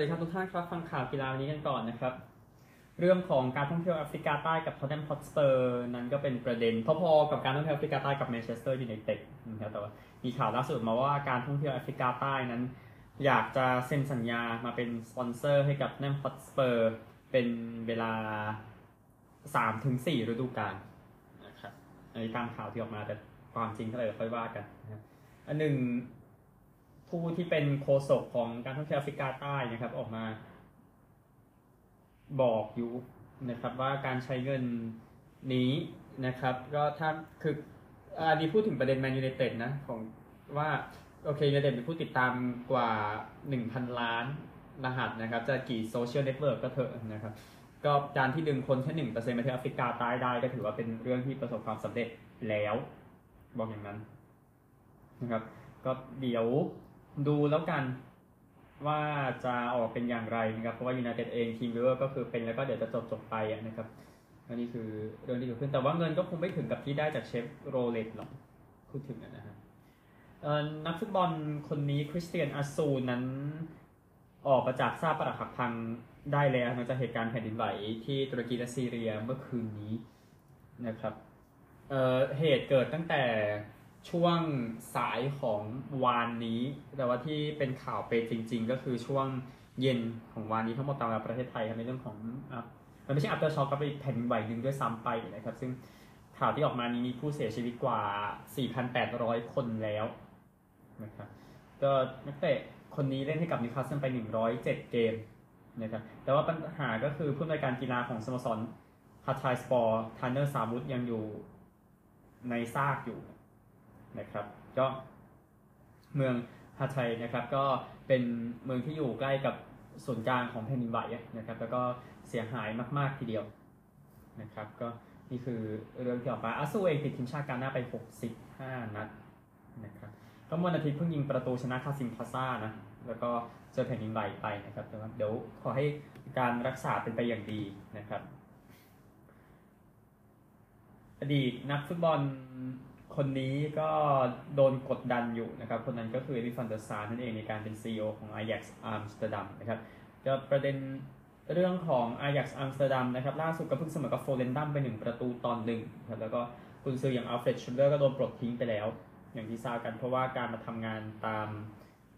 สวัสดีครับทุกท่านครับฟังข่าวกีฬาวันนี้กันก่อนนะครับ เรื่องของการท่องเที่ยวแอฟริกาใต้กับทอตแนมฮอตสเปอร์นั้นก็เป็นประเด็นพอๆกับการท่องเที่ยวแอฟริกาใต้กับแมนเชสเตอร์ยูไนเต็ดนะครับแต่ว่ามีข่าวล่าสุดมาว่าการท่องเที่ยวแอฟริกาใต้นั้น อยากจะเซ็นสัญญามาเป็นสปอนเซอร์ให้กับแนมฮอตสเปอร์เป็นเวลา3-4ฤดูกาลนะครับอันนี้ตามข่าวที่ออกมาแต่ความจริงเท่าไหร่ค่อยว่ากันนะครับอันหนึ่ง ผู้ที่เป็นโฆษกของการท่องเที่ยวแอฟริกาใต้นะครับ ออกมา บอกอยู่นะครับว่าการใช้เงินนี้นะครับ ก็ถ้าคืออันนี้พูดถึงประเด็นแมนยูไนเต็ดนะของว่าโอเคยูไนเต็ดเป็นผู้ติดตามกว่า 1,000 ล้านรหัสนะครับ จะกี่ social network ก็เถอะนะครับ ก็การที่ดึงคนแค่หนึ่งเปอร์เซ็นต์มาที่แอฟริกาใต้ได้ก็ถือว่าเป็นเรื่องที่ประสบความสำเร็จแล้ว บอกอย่างนั้นนะครับ ก็เดี๋ยว ดูแล้วกันว่าจะออกเป็นอย่างไรนะครับ เพราะว่ายูไนเต็ดเอง TeamViewer ก็คือเป็นแล้วก็เดี๋ยวจะจบจบไปนะครับอันนี้คือเรื่องที่เกิดขึ้นแต่ว่าเงินก็คงไม่ถึงกับที่ได้จากเชฟโรเลตหรอกพูดถึงนะฮะนักฟุตบอลคนนี้คริสเตียนอัตซูนั้นออกมาจากซากปรักหักพังได้แล้วหลังจากเหตุการณ์แผ่นดินไหวที่ตุรกีและซีเรียเมื่อคืนนี้นะครับเเหตุเกิดตั้งแต่ ช่วงสายของวานนี้ แต่ว่าที่เป็นข่าวเป็นจริง ๆ ก็คือช่วงเย็นของวานนี้ทั้งหมดตามเวลาประเทศไทยครับในเรื่องของมันไม่ใช่ aftershock ก็เป็นแผ่นดินไหวหนึ่งด้วยซ้ำไปนะครับ ซึ่งข่าวที่ออกมานี้มีผู้เสียชีวิตกว่า 4,800 คนแล้วนะครับก็นักเตะคนนี้เล่นให้กับนิวคาสเซิลไป 107 เกมนะครับแต่ว่าปัญหาก็คือผู้อำนวยการกีฬาของสโมสรฮัตไทสปอร์ทานเนอร์ซามุตยังอยู่ในซากอยู่ นะครับ ก็เมืองฮาไตนะครับ ก็เป็นเมืองที่อยู่ใกล้กับศูนย์กลางของแผ่นดินไหวนะครับ แล้วก็เสียหายมากๆทีเดียวนะครับ ก็นี่คือเรื่องที่ออกมาอัตซูเองติดทีมชาติกาหน้าไป 65 นัดนะครับก็เมื่อวันอาทิตย์เพิ่งยิงประตูชนะคาซิมปาซ่านะ แล้วก็เจอแผ่นดินไหวไปนะครับแต่ว่าเดี๋ยวขอให้การรักษาเป็นไปอย่างดีนะครับ อดีตนักฟุตบอล คนนี้ก็โดนกดดันอยู่นะครับ คนนั้นก็คือเอ็ดวินฟานเดอร์ซาร์นั่นเองในการเป็น CEO ของ Ajax Amsterdam นะครับก็ประเด็นเรื่องของ Ajax Amsterdam นะครับล่าสุดก็เพิ่งเสมอกับโฟเลนดัมไปหนึ่งประตูต่อหนึ่งครับแล้วก็กุนซืออย่างอัลเฟรดชรอยเดอร์ก็โดนปลดทิ้งไปแล้ว อย่างที่ทราบกันเพราะว่าการมาทำงานตาม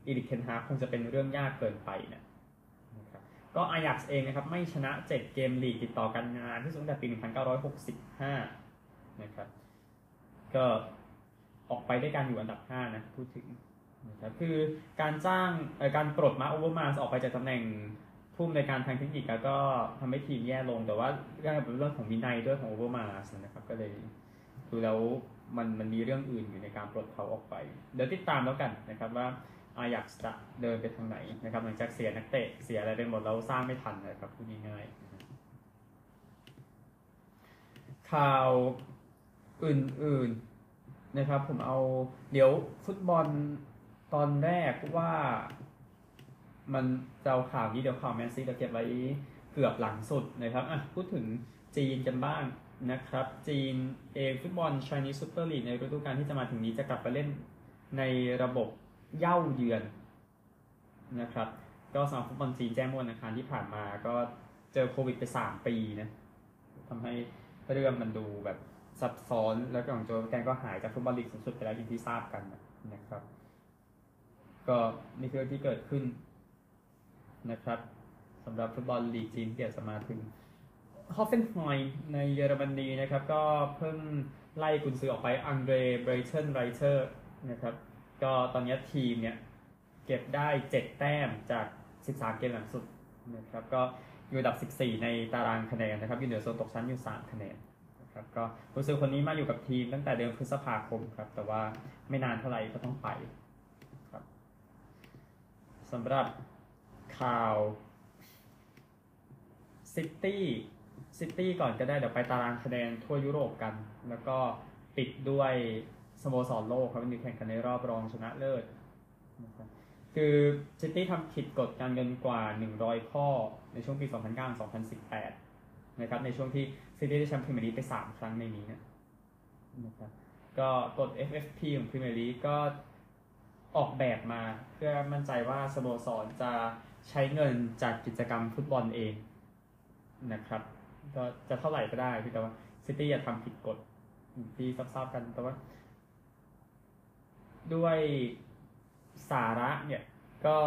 อีริกเทนฮากคงจะเป็นเรื่องยากเกินไปนะครับก็อายักซ์เองนะครับไม่ชนะ 7 เกมลีกติดต่อกันนานที่สุดตั้งแต่ปี 1965 นะครับ ก็ออกไปได้การอยู่อันดับ 5 นะพูดถึงนะครับคือการจ้างการปลดมาโอเวอร์มาสออกไปจากตำแหน่งผู้อำนวยการทางเทคนิคแล้วก็ทำให้ทีมแย่ลง แต่ว่าเรื่องเป็นเรื่องของวินัยด้วยของโอเวอร์มาสนะครับก็เลยดูแล้วมันมันมีเรื่องอื่นอยู่ในการปลดเขาออกไป เดี๋ยวติดตามแล้วกันนะครับว่าอายักซ์จะเดินไปทางไหนนะครับหลังจากเสียนักเตะเสียอะไรไปหมดแล้วสร้างไม่ทันนะครับพูดง่ายๆข่าว อื่นๆนะครับ ผมเอาเดี๋ยวฟุตบอลตอนแรกว่า มันจะเอาข่าวนี้เดี๋ยวข่าวแมนซีจะเก็บไว้เกือบหลังสุดนะครับอะพูดถึงจีนกันบ้างนะครับ จีนเองฟุตบอล Chinese Super League ในฤดูกาลที่จะมาถึงนี้จะกลับไปเล่นในระบบเย่าเยือนนะครับ ก็สำหรับฟุตบอลจีนแจ้งเมื่อวันอังคารที่ผ่านมาก็เจอโควิดไป 3 ปีนะทำให้เรื่องมันดูแบบ ซับซ้อนแล้วก็ของโจแกนก็หายจากฟุตบอลลีกสูงสุดไปแล้วอย่างที่ทราบกันนะครับ ก็นี่คือที่เกิดขึ้นนะครับสำหรับฟุตบอลลีกจีนที่จะมาถึงฮอฟเฟนไฮน์ในเยอรมนีนะครับ ก็เพิ่งไล่กุนซือออกไปอังเดรเบรเทนไรเทอร์นะครับก็ตอนนี้ทีมเนี่ยเก็บได้ 7 แต้มจาก 13 เกมหลังสุดนะครับก็อยู่อันดับ 14 ในตารางคะแนนนะครับอยู่เหนือโซนตกชั้นอยู่ 3 คะแนน ครับก็กุนซือคนนี้มาอยู่กับทีมตั้งแต่เดือนพฤษภาคมครับ แต่ว่าไม่นานเท่าไหร่ก็ต้องไปครับสำหรับข่าวซิตี้ซิตี้ก่อนก็ได้เดี๋ยวไปตารางคะแนนทั่วยุโรปกัน แล้วก็ปิดด้วยสโมสรโลกครับมีแข่งกันในรอบรองชนะเลิศนะครับคือซิตี้ทำผิดกฎการเงินกว่า 100 ข้อในช่วงปี 2009-2018 นะครับในช่วงที่ ซิตี้ได้แชมป์พรีเมียร์ลีกไป 3 ครั้งในนี้นะครับก็กฎ FFP ของพรีเมียร์ลีกก็ออกแบบมาเพื่อมั่นใจว่าสโมสรจะใช้เงินจากกิจกรรมฟุตบอลเองนะครับก็จะเท่าไหร่ก็ได้พี่แต่ว่าซิตี้อย่าทำผิดกฎที่ทราบกันแต่ว่าด้วยสาระเนี่ยก็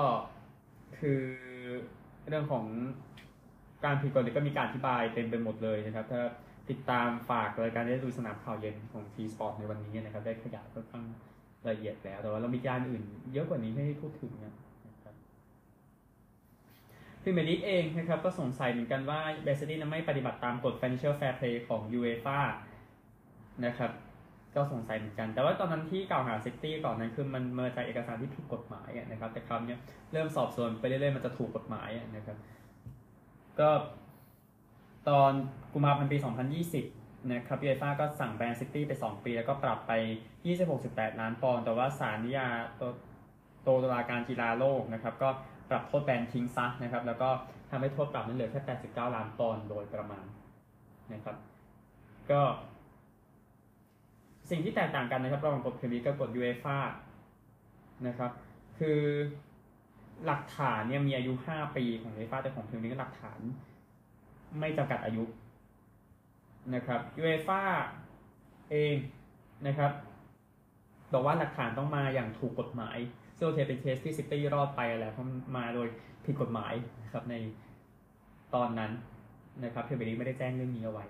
คือเรื่องของ การผิดกฎเนี่ยก็มีการอธิบายเต็มไปหมดเลยนะครับถ้าติดตามฝากรายการได้ดูสนามข่าวเย็นของทีสปอร์ตในวันนี้นะครับ ได้ขยายค่อนข้างละเอียดแล้ว แต่ว่าเรามีการอื่นเยอะกว่านี้ให้พูดถึงนะครับพรีเมียร์ลีกเองนะครับ ก็สงสัยเหมือนกันว่าแมนซิตี้นั้นไม่ปฏิบัติตามกฎ Financial Fair Play ของ UEFA นะครับ ก็สงสัยเหมือนกัน แต่ว่าตอนนั้นที่กล่าวหาซิตี้ก่อนนั้นคือมันเนื่องจากเอกสารที่ผิดกฎหมายนะครับ แต่คราวเนี้ยเริ่มสอบสวนไปเรื่อยๆมันจะถูกกฎหมายนะครับ ก็ตอนกุมภาพันธ์ปี 2020 นะครับยูเอฟ่าก็สั่งแบนซิตี้ไป 2 ปี แล้วก็ปรับไป 26.8ล้านปอนด์แต่ว่าศาลอนุญาโตตุลาการกีฬาโลกนะครับ ก็ปรับโทษแบนทิ้งซะนะครับ แล้วก็ทำให้โทษปรับนั้นเหลือแค่ 89 ล้านปอนด์โดยประมาณนะครับ ก็ สิ่งที่แตกต่างกันนะครับระหว่างกฎพรีเมียร์กับกฎยูเอฟ่านะครับ คือ หลักฐานเนี่ยมีอายุ5ปีของยูเอฟ่าแต่ของพรีเมียร์หลักฐานไม่จำกัดอายุนะครับยูเอฟ่าเองนะครับบอกว่าหลักฐานต้องมาอย่างถูกกฎหมายซึ่งโอเคเป็นเคสที่ซิตี้รอดไปแหละเพราะมาโดยผิดกฎหมายนะครับในตอนนั้นนะครับเพเบรีไม่ได้แจ้งเรื่องนี้เอาไว้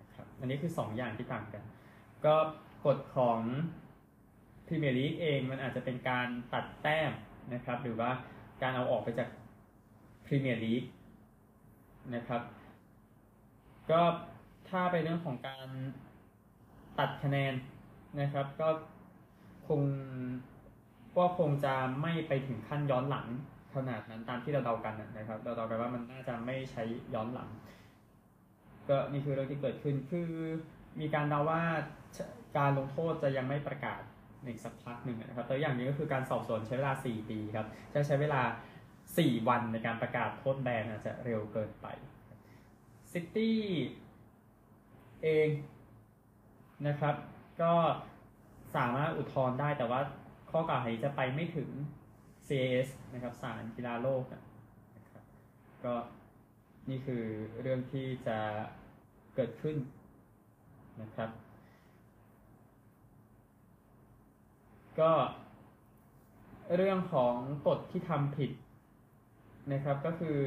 นะครับอันนี้คือ 2 อย่างที่ต่างกัน ก็กฎของพรีเมียร์ลีกเองมันอาจจะเป็นการตัดแต้ม นะครับ หรือว่าการเอาออกไปจากพรีเมียร์ลีกนะครับ ก็ถ้าไปเรื่องของการตัดคะแนนนะครับ ก็คงก็คงจะไม่ไปถึงขั้นย้อนหลังขนาดนั้นตามที่เราเดากันนะครับ เราเดากันว่ามันน่าจะไม่ใช้ย้อนหลัง ก็นี่คือเรื่องที่เกิดขึ้นคือมีการเดาว่าการลงโทษจะยังไม่ประกาศ ในสักพักหนึ่งนะครับแต่อย่างนี้ก็คือการสอบสวนใช้เวลา 4 ปีครับจะใช้เวลา 4 วันในการประกาศโทษแบนอาจจะเร็วเกินไปซิตี้เองนะครับก็สามารถอุทธรณ์ได้แต่ว่าข้อกล่าวหาจะไปไม่ถึง CAS นะครับศาลกีฬาโลกนะครับก็นี่คือเรื่องที่จะเกิดขึ้นนะครับ ก็เรื่องของกฎที่ทำผิดนะครับ ก็คือ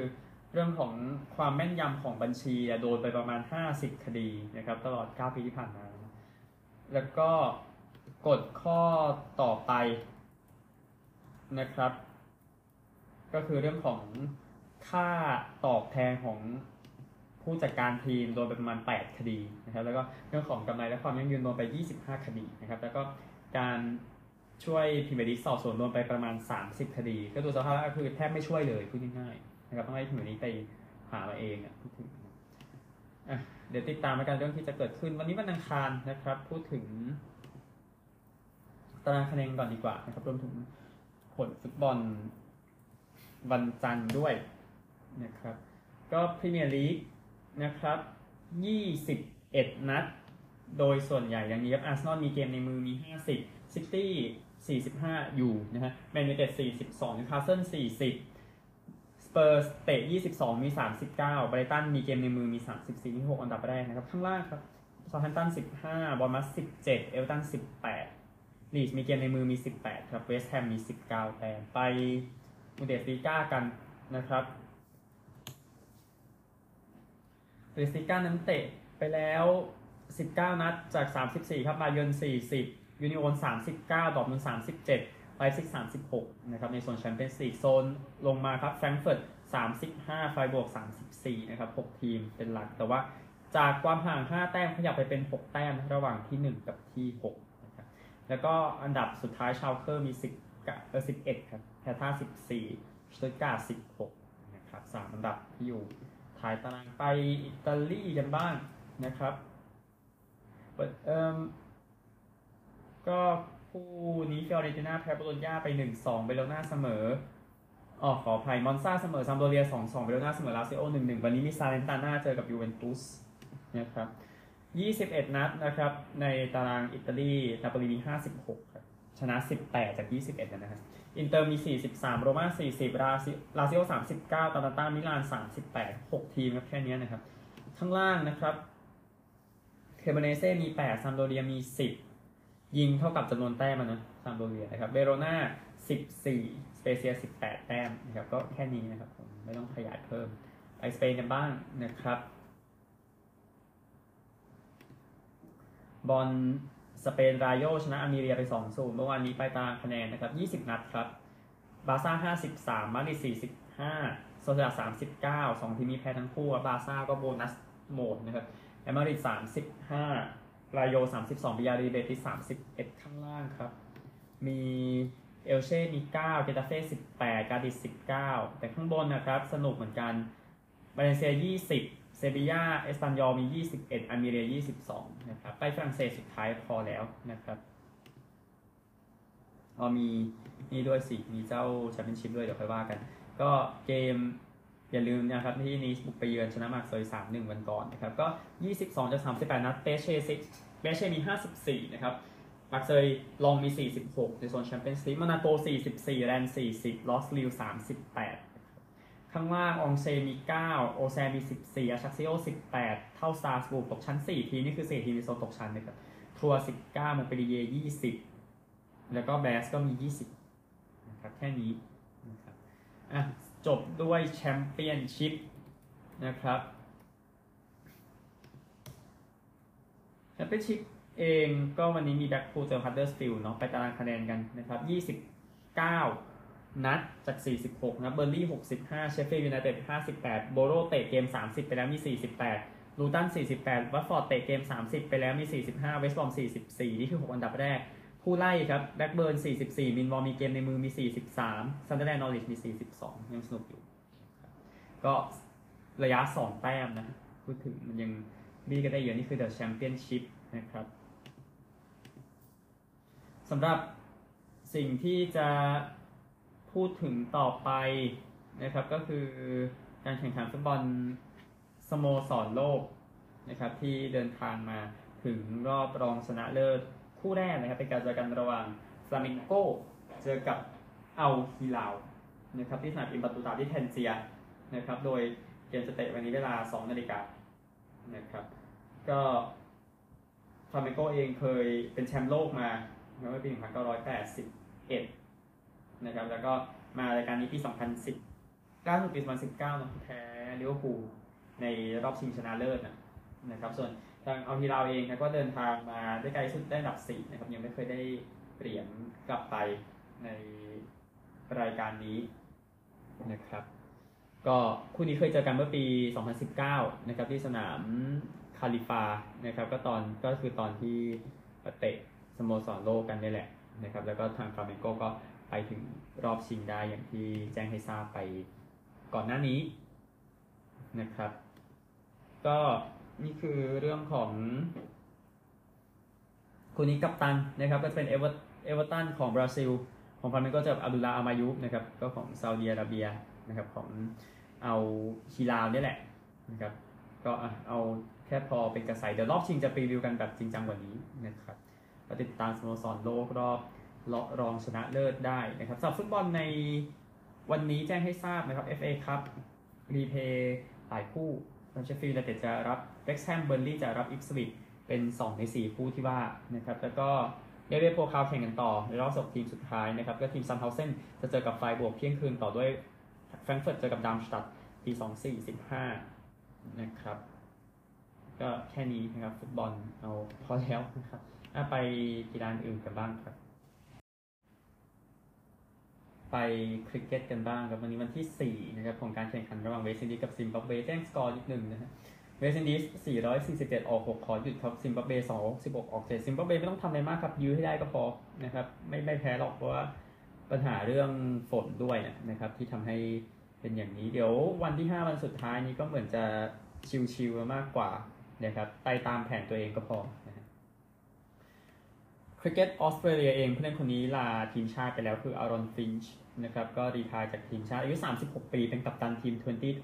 เรื่องของความแม่นยำของบัญชีโดนไปประมาณ 50 คดีนะครับ ตลอด 9 ปีที่ผ่านมา แล้วก็กฎข้อต่อไปนะครับ ก็คือเรื่องของค่าตอบแทนของผู้จัดการทีมโดนไปประมาณ 8 คดีนะครับ แล้วก็เรื่องของกำไรและความยั่งยืนโดนไป 25 คดีนะครับ แล้วก็การ ช่วยพิมพ์ดีสอบสวนโดนไปประมาณ 30 คดี ก็ดูสภาพก็คือแทบไม่ช่วยเลยพูดง่ายๆนะครับต้องให้พิมพ์ดีไปหามาเองอะพูดถึงอะเดี๋ยวติดตามกันเรื่องที่จะเกิดขึ้น วันนี้วันอังคารนะครับ พูดถึงตารางคะแนนก่อนดีกว่านะครับรวมถึงผลฟุตบอลวันจันทร์ด้วยนะครับ ก็พรีเมียร์ลีกนะครับ 21 นัด โดยส่วนใหญ่อย่างนี้ครับอาร์เซนอลมีเกมในมือมี 50ซิตี้ 45 อยู่นะฮะแมนยูไนเต็ด42นิวคาสเซิล40สเปอร์สเตะ22 มี 39ไบรตันมีเกมในมือมี 34ที่6อันดับแรกนะครับ ข้างล่างครับเซาแธมป์ตัน15 บอร์นมัธ17 เอฟเวอร์ตัน 18 ลีดมีเกมในมือมี 18 ครับ เวสต์แฮมมี 19แต้มไปบุนเดสลีก้ากันนะครับบุนเดสลีก้านั้นเตะไปแล้ว 19 นัดจาก 34 ครับ มาเยือน40 ยูนิโอน39ดอทมุน37ไลฟ์ซิก36นะครับในโซนแชมเปี้ยนส์ลีกโซนลงมาครับแฟรงก์เฟิร์ต35ไฟบวก34นะครับ6ทีมเป็นหลัก แต่ว่าจากความห่าง 5 แต้มขยับไปเป็น 6 แต้มระหว่างที่ 1 กับที่6นะครับแล้วก็อันดับสุดท้ายชาวเคอร์มี10กับเออ11ครับแพท่า14สตุตการ์16นะครับ3อันดับที่อยู่ท้ายตารางไปอิตาลีกันบ้างนะครับเอ่อ ก็คู่นี้ฟิออเรนติน่าแพ้โบโลญญาไป1-2เวโรนาเสมออ๋อขออภัยมอนซาเสมอซัมโดเรีย2-2เวโรนาเสมอลาซิโอ1-1 วันนี้มีซาแลร์นิตาน่าเจอกับยูเวนตุสนะครับ21 นัดนะครับ ในตารางอิตาลีนาโปลีมี 56 ครับ ชนะ 18 จาก 21 นะครับอินเตอร์มี 43 โรม่า 40 ราซิลาซิโอ39 อตาลันต้ามิลาน 38 6 ทีมครับแค่นี้นะครับ ข้างล่างนะครับ เครโมเนเซ่มี 8 ซัมโดเรียมี 10 ยิงเท่ากับจำนวนแต้มนะซัมโดเรียนะครับเวโรนา14สเปเซีย18 แต้มนะครับก็แค่นี้นะครับผมไม่ต้องขยายเพิ่มไปสเปนกันบ้างนะครับบอลสเปนรายโยชนะอามีเรียไป2-0เมื่อวานนี้ไปตามคะแนนนะครับ 20 นัดครับ บาซ่า 53 มาดริด45โซเซดา39 2 ทีมมีแพ้ทั้งคู่ บาซ่าก็โบนัสโหมดนะครับแอมาริด35 รายโย32บิยารีเบติส31ข้างล่างครับ มีเอลเช่มี9เกตาเฟ่18กาดิส19แต่ข้างบนนะครับ สนุกเหมือนกันบาเลเซีย20เซบียาเอสปันยอลมี 21อามิเรีย 22 นะครับ ไปฝรั่งเศสสุดท้ายพอแล้วนะครับอ๋อมีนี่ด้วยสิ มีเจ้าแชมเปี้ยนชิพด้วย เดี๋ยวค่อยว่ากัน ก็เกม อย่าลืมนะครับที่นีสบุกไปเยือนชนะมาร์กเซย3-1วันก่อนนะครับก็ 22จาก38 นัดเปเช่ซิเปเช่มี 54 นะครับมาร์กเซยลองมี 46 ในโซนแชมเปี้ยนส์ลีกมานาโก 44 แรน 40 ลอสลิว 38 ข้างล่างองเซมี 9 โอแซมี 14อาชักซิโอ 18 เท่าซาร์สบูกตกชั้น 4 ทีมนี่คือ 4 ทีมในโซนตกชั้นนะครับทัวร์19มงเปรีเย 20 แล้วก็แบสก็มี 20นะครับแค่นี้นะครับอะ จบด้วยแชมเปี้ยนชิพนะครับแชมเปี้ยนชิพเองก็วันนี้มีแบ็คพูลเจอฮัตเดอร์สฟิลเนาะไปตารางคะแนนกันนะครับ 29 นัดจาก 46 นะเบิร์นลี่ย์ 65 เชฟเฟียลด์ยูไนเต็ด 58 โบโรเตะเกม 30 ไปแล้วมี 48 ลูตัน 48 วัตฟอร์ดเตะเกม 30 ไปแล้วมี 45 เวสต์บรอม 44 นี่คือ 6 อันดับแรก ผู้ไล่ครับแบล็กเบิร์น 44 มิลล์วอลล์มีเกมในมือมี 43ซันเดอร์แลนด์นอริชมี 42 ยังสนุกอยู่ ก็ระยะ 2 แต้มนะ พูดถึงมันยังบี้กันได้เยอะนี่คือ The Championship นะครับสำหรับสิ่งที่จะพูดถึงต่อไปนะครับก็คือการแข่งขันฟุตบอลสโมสรโลกนะครับที่เดินทางมาถึงรอบรองชนะเลิศ คู่แรกนะครับเป็นการเจอกันระหว่างฟลาเมงโกเจอกับอัลฮิลาลนะครับที่สนามอิบน์บัตตูตาที่แทนเจียร์ะครับโดยเกมจะเตะวันนี้เวลา 2 นาฬิกานะครับก็ฟลามิงโกเองเคยเป็นแชมป์โลกมาเมื่อปี 1981 นะครับแล้วก็มารายการนี้ปี 2010ล่าสุดปี 2019นะแพ้ลิเวอร์พูลในรอบชิงชนะเลิศนะครับส่วน ทางเอาทีเราเองนะก็เดินทางมาได้ไกลสุดได้อันดับ4นะครับ ยังไม่เคยได้เหรียญกลับไปในรายการนี้นะครับ ก็คู่นี้เคยเจอกันเมื่อปี 2019 นะครับ ที่สนามคาลิฟานะครับ ก็ตอนก็คือตอนที่เตะสโมสรโลกกันนี่แหละนะครับ แล้วก็ทางฟลาเมงโกก็ไปถึงรอบชิงได้อย่างที่แจ้งให้ทราบไปก่อนหน้านี้นะครับ ก็ นี่คือเรื่องของคู่นี้กัปตันนะครับ ก็จะเป็นเอเวอร์เอเวอร์ตันของบราซิล ของฟลาเมงโกเจออับดุลลาห์อัลมายูฟนะครับ ก็ของซาอุดิอาระเบียนะครับของอัลฮิลาลนี่แหละนะครับ ก็เอาแค่พอเป็นกระแสเดี๋ยวรอบชิงจะ preview กันแบบจริงจังกว่านี้นะครับก็ติดตามสโมสรโลกรอบรองชนะเลิศได้นะครับสำหรับฟุตบอลในวันนี้แจ้งให้ทราบนะครับ FA ครับ replay หลายคู่เชฟฟิลด์ยูไนเต็ดจะรับ เร็กซ์แฮมเบิร์นลีย์จะรับอิปสวิชเป็น 2 ใน 4 คู่ที่ว่านะครับแล้วก็เดเอฟเบโพคาลแข่งกันต่อในรอบสองทีมสุดท้ายนะครับก็ทีมซานด์เฮาเซนจะเจอกับไฟรบวร์กเที่ยงคืนต่อด้วยแฟรงก์เฟิร์ตเจอกับดาร์มสตัดท์ปี2415นะครับก็แค่นี้นะครับฟุตบอลเอาพอแล้วนะครับไปกีฬาอื่นกันบ้างครับ ไปคริกเก็ตกันบ้างครับวันนี้วันที่4นะครับของการแข่งขันระหว่างเวสต์อินดีสกับซิมบับเวแจ้งสกอร์นิดหนึ่งนะฮะ เวสต์อินดีส447 ออก 6 ขอหยุดครับซิมบับเว216 ออก7ซิมบับเวไม่ต้องทำอะไรมากครับ ยื้อให้ได้ก็พอนะครับ ไม่ไม่แพ้หรอกเพราะว่าปัญหาเรื่องฝนด้วยนะครับ ที่ทำให้เป็นอย่างนี้ เดี๋ยววันที่ 5 วันสุดท้ายนี้ก็เหมือนจะชิลๆมากกว่านะครับไปตามแผนตัวเองก็พอคริกเก็ตออสเตรเลียเองผู้เล่นคนนี้ลาทีมชาติไปแล้วคืออารอนฟินช์ นะครับก็ retire จากทีมชาติอายุ 36 ปีเป็นกัปตันทีม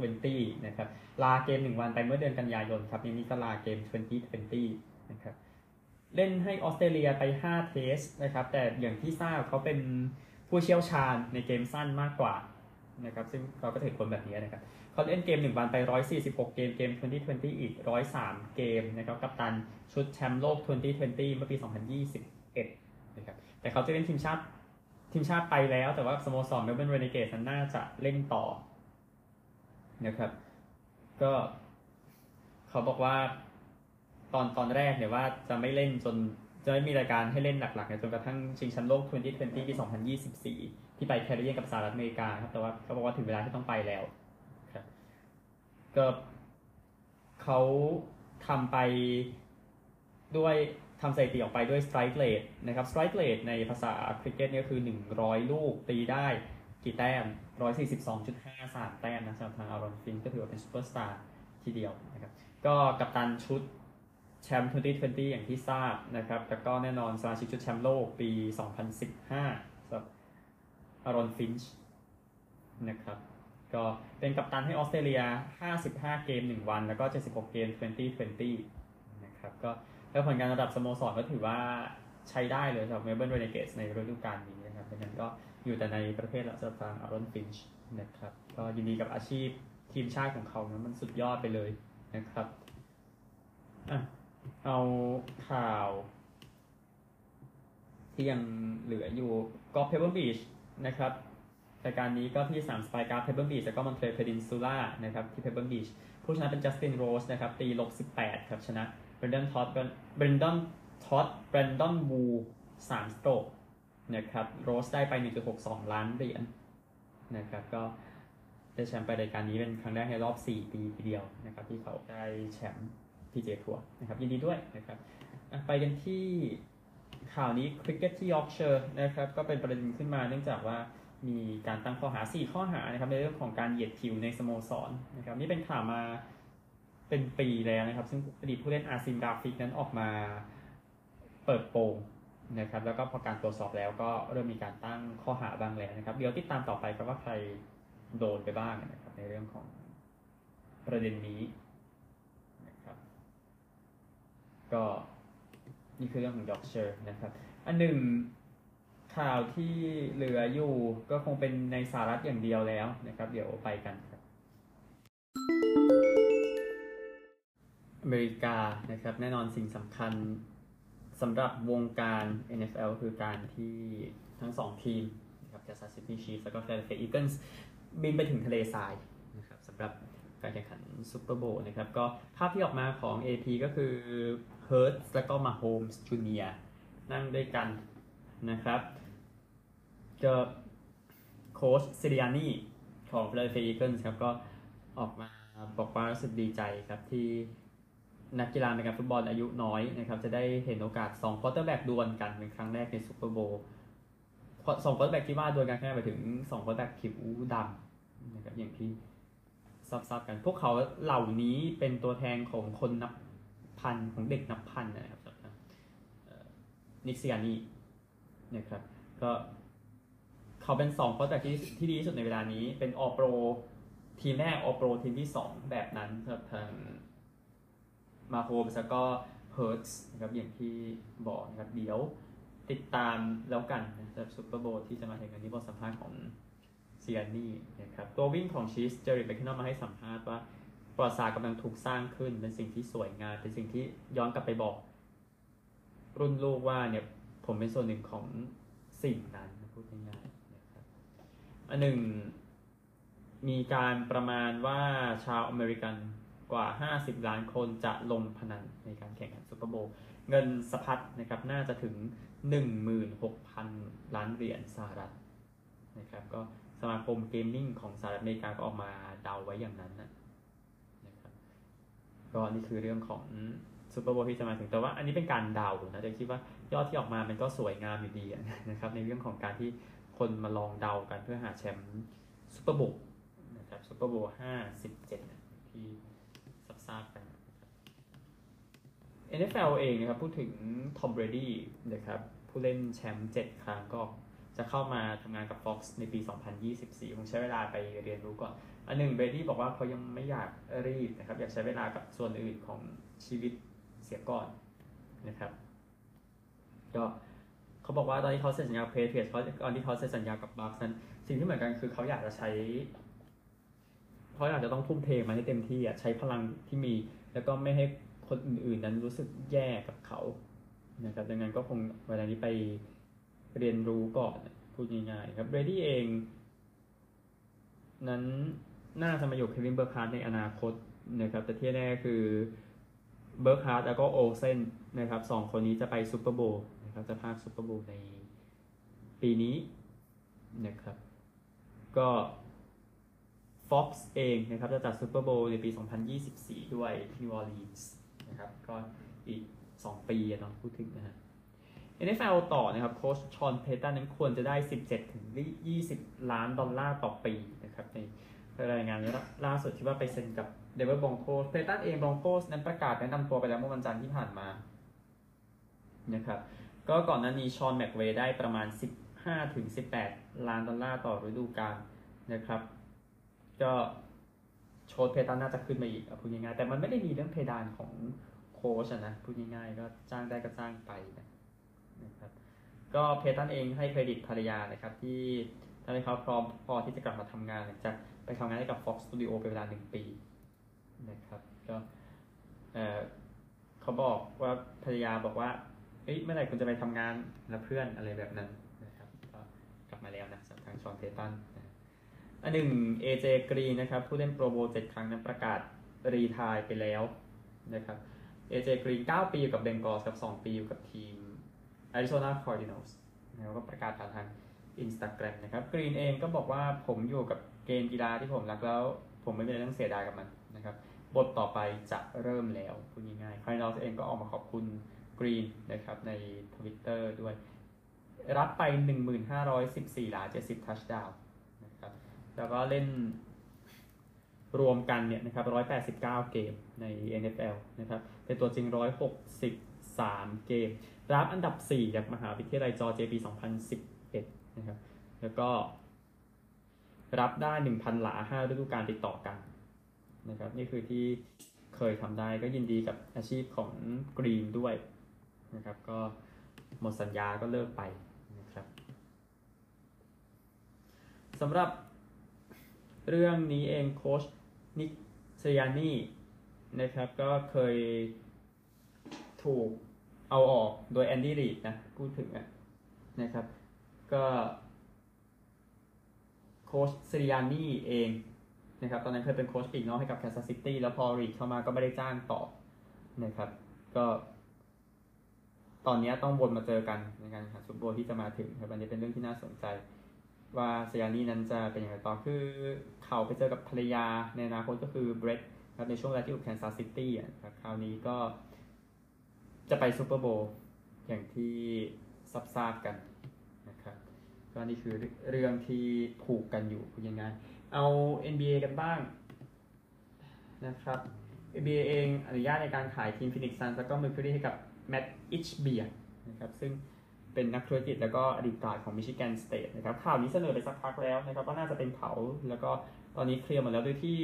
2020 นะครับลาเกม 1 วันไปเมื่อเดือนกันยายนครับนี้ก็ลาเกม 2020 นะครับเล่นให้ออสเตรเลียไป 5 เทสนะครับแต่อย่างที่ทราบเขาเป็นผู้เชี่ยวชาญในเกมสั้นมากกว่านะครับซึ่งเขาก็ถือผลแบบนี้นะครับเขาเล่นเกม 1 วันไป 146 เกมเกม 2020 อีก 103 เกมนะครับกับตันชุดแชมป์โลก 2020 เมื่อปี 2021 นะครับแต่เขาจะเล่นทีมชาติ ทีมชาติไปแล้วแต่ว่าสโมสรเมลเบิร์นเรเนเกตน่าจะเล่นต่อนะครับ ก็เขาบอกว่าตอนตอนแรกเนี่ยว่าจะไม่เล่นจนจะไม่มีรายการให้เล่นหลักๆเนี่ยจนกระทั่งชิงแชมป์โลก 2020 ปี 2024 ที่ไปแคริเบียนกับสหรัฐอเมริกาครับแต่ว่าเขาบอกว่าถึงเวลาที่ต้องไปแล้วครับก็เขาทำไปด้วย ทำสถิติออกไปด้วย strike rate นะครับ strike rate ในภาษาคริกเก็ตเนี่ยคือ 100 ลูกตีได้กี่แต้ม 142.53แต้มนะสำหรับทางอารอนฟินช์ก็ถือว่าเป็นซูเปอร์สตาร์ทีเดียวนะครับ ก็กัปตันชุดแชมป์ 2020 อย่างที่ทราบนะครับ แล้วก็แน่นอนสมาชิกชุดแชมป์โลกปี 2015สำหรับอารอนฟินช์นะครับ ก็เป็นกัปตันให้ออสเตรเลีย 55 เกม 1 วัน แล้วก็ 76 เกม 2020 นะครับ ก็ แล้วผลงานระดับสโมสรก็ถือว่าใช้ได้เลยสำหรับเมลเบิร์นเรเนเกดส์ในฤดูกาลนี้นะครับดังนั้นก็อยู่แต่ในประเทศและสำหรับทางอารอนฟินช์นะครับก็ยินดีกับอาชีพทีมชาติของเขานะมันสุดยอดไปเลยนะครับอะเอาข่าว ที่ยังเหลืออยู่ก็เพเบิลบีชนะครับรายการนี้ก็ที่ 3สไปกลาสเพเบิลบีชแล้วก็มอนเทอเรย์เพนินซูล่านะครับที่เพเบิลบีชผู้ชนะเป็นจัสตินโรสนะครับตีลบ18 ครับชนะ เบรนดอนท็อดด์เบรนดอนท็อดด์เบรนดอนวู3 stroke นะครับโรสได้ไป 1.62 ล้านเหรียญนะครับก็ได้แชมป์ไปรายการนี้เป็นครั้งแรกในรอบ 4 ปีทีเดียวนะครับที่เขาได้แชมป์พีจีเอทัวร์นะครับยินดีด้วยนะครับไปกันที่ข่าวนี้คริกเก็ตที่ยอร์กเชอร์นะครับก็เป็นประเด็นขึ้นมาเนื่องจากว่ามีการตั้งข้อหา 4 ข้อหานะครับในเรื่องของการเหยียดผิวในสโมสรนะครับนี่เป็นข่าวมา เป็นปีแล้วนะครับ ซึ่งอดีตผู้เล่นอาซิมราฟิกนั้นออกมาเปิดโปงนะครับ แล้วก็พอการตรวจสอบแล้วก็เริ่มมีการตั้งข้อหาบ้างแล้วนะครับ เดี๋ยวติดตามต่อไปครับว่าใครโดนไปบ้างนะครับ ในเรื่องของประเด็นนี้นะครับ ก็นี่คือเรื่องของยอร์กเชอร์นะครับ อันหนึ่งข่าวที่เหลืออยู่ก็คงเป็นในสหรัฐอย่างเดียวแล้วนะครับ เดี๋ยวไปกันครับ อเมริกานะครับแน่นอนสิ่งสำคัญสำหรับวงการ NFL คือการที่ทั้งสองทีมนะครับ Kansas City Chiefs แล้วก็ Philadelphia Eagles บินไปถึงทะเลทรายนะครับสำหรับการแข่งขันซูเปอร์โบว์นะครับก็ภาพที่ออกมาของ AP ก็คือ Hurts แล้วก็ Mahomes Jr. นั่งด้วยกันนะครับเจอโค้ชซิริอานีของ Philadelphia Eagles ครับก็ออกมาบอกว่ารู้สึกดีใจครับที่ นักกีฬาในการฟุตบอลอายุน้อยนะครับจะได้เห็นโอกาส2ควอเตอร์แบ็กดวลกันเป็นครั้งแรกในซูเปอร์โบว์สองควอเตอร์แบ็กที่ว่าดวลกันแค่ไปถึง2ควอเตอร์แบ็กผิวดำนะครับอย่างที่ทราบๆกัน พวกเขาเหล่านี้เป็นตัวแทนของคนนับพันของเด็กนับพันนะครับนิกซิริอานีนะครับก็เขาเป็น2โค้ชที่ที่ดีที่สุดในเวลานี้เป็น All-Pro ทีมแรก All-Pro ทีมที่ 2 แบบนั้นสำหรับทาง มาโฮมแล้วก็เฮิร์ตส์นะครับอย่างที่บอกนะครับเดี๋ยวติดตามแล้วกันนะครับซูเปอร์โบว์ที่จะมาถึงอันนี้บทสัมภาษณ์ของซิริอานี่นะครับตัววิ่งของชีฟส์เจอริกแม็กคินนอนมาให้สัมภาษณ์ว่าประวัติศาสตร์กำลังถูกสร้างขึ้นเป็นสิ่งที่สวยงามเป็นสิ่งที่ย้อนกลับไปบอก รุ่นลูกว่าเนี่ยผมเป็นส่วนหนึ่งของสิ่งนั้นพูดง่ายๆนะครับอันหนึ่งมีการประมาณว่าชาวอเมริกัน กว่า 50 ล้านคนจะลงพนันในการแข่งขัน Super Bowl เงินสะพัดนะครับน่าจะถึง 16,000 ล้านเหรียญสหรัฐนะครับก็สมาคม gaming ของสหรัฐอเมริกาก็ออกมาเดาไว้อย่างนั้นนะครับก็นี่คือเรื่องของ Super Bowl ที่จะมาถึงแต่ว่าอันนี้เป็นการเดานะแต่คิดว่ายอดที่ออกมามันก็สวยงามอยู่ดีนะครับในเรื่องของการที่คนมาลองเดากันเพื่อหาแชมป์Super Bowl นะครับ Super Bowl ห้าสิบเจ็ดที่ทราบกัน NFL เองนะครับ พูดถึง Tom Brady นะครับ ผู้เล่นแชมป์7ครั้งก็จะเข้ามาทำงานกับ Fox ในปี 2024 คงใช้เวลาไปเรียนรู้ก่อน อันหนึ่ง Brady บอกว่าเขายังไม่อยากรีบนะครับ อยากใช้เวลากับส่วนอื่นของชีวิตเสียก่อนนะครับ ก็เขาบอกว่าตอนที่เขาเซ็นสัญญา Patriots เขาตอนที่เขาเซ็นสัญญากับ Bucs นั้นสิ่งที่เหมือนกันคือเขาอยากจะใช้ เขาอยากจะต้องทุ่มเทมันให้เต็มที่อะใช้พลังที่มี แล้วก็ไม่ให้คนอื่นๆนั้นรู้สึกแย่กับเขานะครับดังนั้นก็คงเวลานี้ไปเรียนรู้ก่อนพูดง่ายๆครับ Brady เอง นั้นน่าจะมาอยู่ Kevin Burkhardt ในอนาคตนะครับแต่ที่แน่คือBurkhardt แล้วก็ Olsen นะครับสองคนนี้จะไป Super Bowl นะครับจะพากย์ Super Bowl ในปีนี้นะครับ ก็ Fox เองนะครับจะจัด Super Bowl ในปี 2024 ด้วยที่นิวออร์ลีนส์นะครับก็อีก 2 ปีอะเนาะพูดถึงนะฮะ NFL ต่อนะครับโค้ช Sean Payton นั้นควรจะได้ 17ถึง20 ล้านดอลลาร์ต่อปีนะครับในรายงานล่าสุดที่ว่าไปเซ็นกับ Denver Broncos Payton เอง Broncos นั้นประกาศแนะนำตัวไปแล้วเมื่อวันจันทร์ที่ผ่านมานะครับก็ก่อนหน้านี้ Sean McVay ได้ประมาณ 15ถึง18 ล้านดอลลาร์ต่อฤดูกาลนะครับ ก็โค้ช Payton น่าจะขึ้นมาอีกพูดง่ายๆแต่มันไม่ได้มีเรื่องเพดานของโค้ชนะพูดง่ายๆก็จ้างได้ก็จ้างไปนะนะครับ ก็ Payton เองให้เครดิตภรรยานะครับที่ทำให้เขาพร้อมพอที่จะกลับมาทำงานหลังจากไปทำงานให้กับ Fox Studio เป็นเวลาหนึ่งปีนะครับก็เออเขาบอกว่าภรรยาบอกว่าเอ้ยเมื่อไหร่คุณจะไปทำงานแล้วเพื่อนอะไรแบบนั้นนะครับก็กลับมาแล้วนะสำหรับทางชอนเพตัน อันหนึ่ง AJ Green นะครับ ผู้เล่นโปรโบเจ็ดครั้งนั้นประกาศรีทายไปแล้วนะครับ AJ Green 9ปีอยู่กับเบงกอสกับ 2 ปีอยู่กับทีม Arizona Cardinals นะครับก็ประกาศผ่านทาง Instagram นะครับ Green เองก็บอกว่าผมอยู่กับเกมกีฬาที่ผมรักแล้ว ผมไม่มีอะไรต้องเสียดายกับมันนะครับบทต่อไปจะเริ่มแล้วพูดง่ายๆ Cardinals เองก็ออกมาขอบคุณ Green นะครับใน Twitter ด้วย รับไป 1,514หลา70ทัชดาวนะครับ แล้วก็เล่นรวมกันเนี่ยนะครับ 189 เกมใน NFL นะครับ เป็นตัวจริง 163 เกม รับอันดับ 4 จากมหาวิทยาลัยจอร์เจปี 2011 นะครับ แล้วก็รับได้ 1,000 หลา 5 ฤดูกาลติดต่อกันนะครับ นี่คือที่เคยทำได้ก็ยินดีกับอาชีพของกรีนด้วยนะครับ ก็หมดสัญญาก็เลิกไปนะครับสำหรับ เรื่องนี้เองโค้ช Nick Sirianni นะครับก็เคยถูกเอาออกโดย Andy Reid นะพูดถึงนะครับ ก็โค้ช Sirianni เองนะครับตอนนั้นเคยเป็นโค้ชปีกนอกให้กับแค n ซัสซิตี้แล้วพอ Reid เข้ามาก็ไม่ได้จ้างต่อนะครับ ก็ตอนนี้ต้องวนมาเจอกันในการแข่งซุปเปอร์ที่จะมาถึงครับอันนี้เป็นเรื่องที่น่าสนใจ ว่า Sirianni นั้นจะเป็นอย่างไรต่อคือเขาไปเจอกับภรรยาในอนาคตก็คือเบรดครับในช่วงเวลาที่อยู่ Kansas City ครับคราวนี้ก็จะไป Super Bowl อย่างที่ซับทราบกันนะครับก็นี่คือเรื่องที่ผูกกันอยู่คุณยังไงเอา NBA กันบ้างนะครับ NBA เองอนุญาตในการขายทีม Phoenix Suns แล้วก็ Mercury ให้กับ Mat Ishbiaนะครับซึ่ง เป็นนักธุรกิจแล้วก็อดีตการ์ดของ Michigan State นะครับข่าวนี้เสนอไปสักพักแล้วนะครับว่าน่าจะเป็นเขาแล้วก็ตอนนี้เคลียร์หมดแล้วโดยที่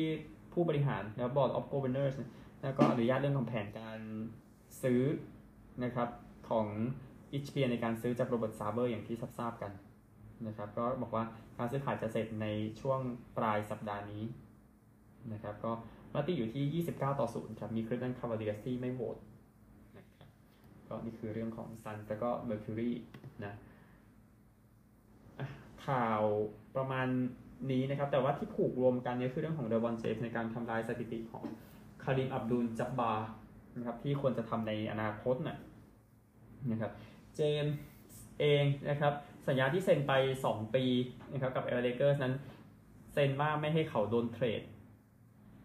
ผู้บริหารแล้ว Board of Governors แล้วก็อนุญาตเรื่องของแผนการซื้อนะครับของ Ishbia ในการซื้อจาก Robert Sarver อย่างที่ทราบกันนะครับก็บอกว่าการซื้อขายจะเสร็จในช่วงปลายสัปดาห์นี้นะครับก็มติอยู่ที่ 29 ต่อ 0 ครับ มี Cleveland Cavaliers ที่ไม่โหวต ก็นี่คือเรื่องของ Suns แล้วก็ Mercury นะข่าวประมาณนี้นะครับ แต่ว่าที่ผูกรวมกันนี่คือเรื่องของเดวอนเจฟในการทำลายสถิติของ Kareem Abdul-Jabbar นะครับที่ควรจะทำในอนาคตนะนะครับเจมเองนะครับสัญญาที่เซ็นไป 2 ปีนะครับกับเอเ r เกอร์นั้น เซ็นว่าไม่ให้เขาโดน trade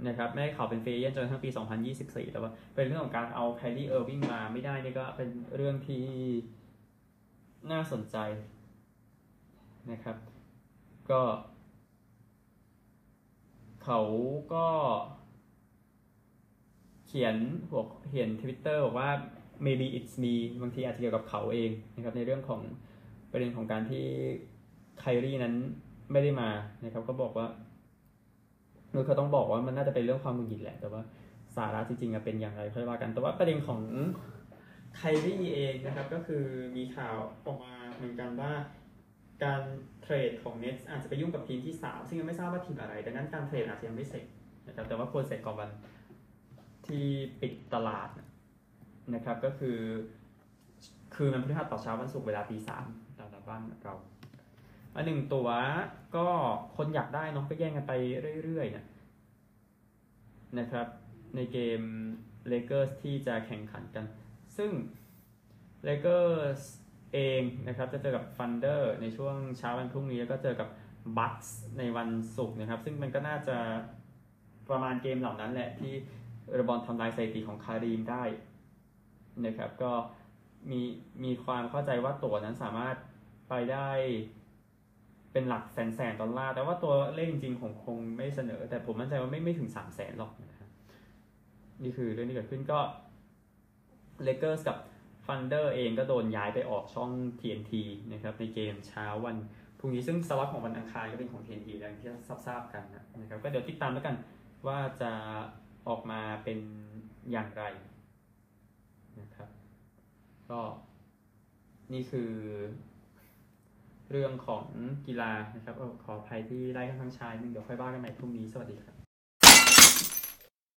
นะครับไม่ให้เขาเป็น free agent จนทั้งปี 2024 แต่ว่าเป็นเรื่องของการเอาแคลรี่เออร์วิงมาไม่ได้นี่ก็เป็นเรื่องที่น่าสนใจนะครับ ก็ เขาก็เขียนหัวเขียนทวิตเตอร์บอกว่า maybe it's me บางทีอาจจะเกี่ยวกับเขาเองนะครับในเรื่องของประเด็นของการที่ไคลรี่นั้นไม่ได้มานะครับ ก็บอกว่า โดยเขาต้องบอกว่ามันน่าจะเป็นเรื่องความมุนหงิดแหละ แต่ว่าสาระจริงๆเป็นอย่างไรค่อยว่ากัน แต่ว่าประเด็นของไคลี่เองนะครับ ก็คือมีข่าวออกมาเหมือนกันว่าการเทรดของเน็ตอาจจะไปยุ่งกับทีมที่3ซึ่งยังไม่ทราบว่าทีมอะไร ดังนั้นการเทรดอาจจะยังไม่เสร็จนะครับแต่ว่าควรเสร็จก่อนวันที่ปิดตลาดนะครับก็คือ คือมันพฤหัสต่อเช้าวันศุกร์เวลาตีสามตามบ้านเรา อันหนึ่งตั๋วก็คนอยากได้น้องก็แย่งกันไปเรื่อยๆนะนะครับ ในเกมเลเกอร์สที่จะแข่งขันกัน ซึ่งเลเกอร์สเองนะครับจะเจอกับ Thunder ในช่วงเช้าวันพรุ่งนี้แล้วก็เจอกับ Bucks ในวันศุกร์นะครับ ซึ่งมันก็น่าจะประมาณเกมเหล่านั้นแหละที่ระบอลทำลายสถิติของ Kareem ได้นะครับ ก็มีมีความเข้าใจว่าตั๋วนั้นสามารถไปได้ เป็นหลักแสนแสนดอลลาร์ แต่ว่าตัวเลขจริงๆผมคงไม่เสนอ แต่ผมมั่นใจว่าไม่ไม่ถึงสามแสนหรอกนะครับนี่คือเรื่องที่เกิดขึ้นก็เลเกอร์สกับ Thunder เองก็โดนย้ายไปออกช่อง TNT นะครับในเกมเช้าวันพรุ่งนี้ซึ่งสล็อตของวันอังคารก็เป็นของ TNT อย่างที่ทราบกันนะครับก็เดี๋ยวติดตามแล้วกันว่าจะออกมาเป็นอย่างไรนะครับก็นี่คือ เรื่องของกีฬานะครับขออภัยที่ไล่ข้างๆชายนึงเดี๋ยวค่อยบ้ากันใหม่พรุ่งนี้สวัสดีครับ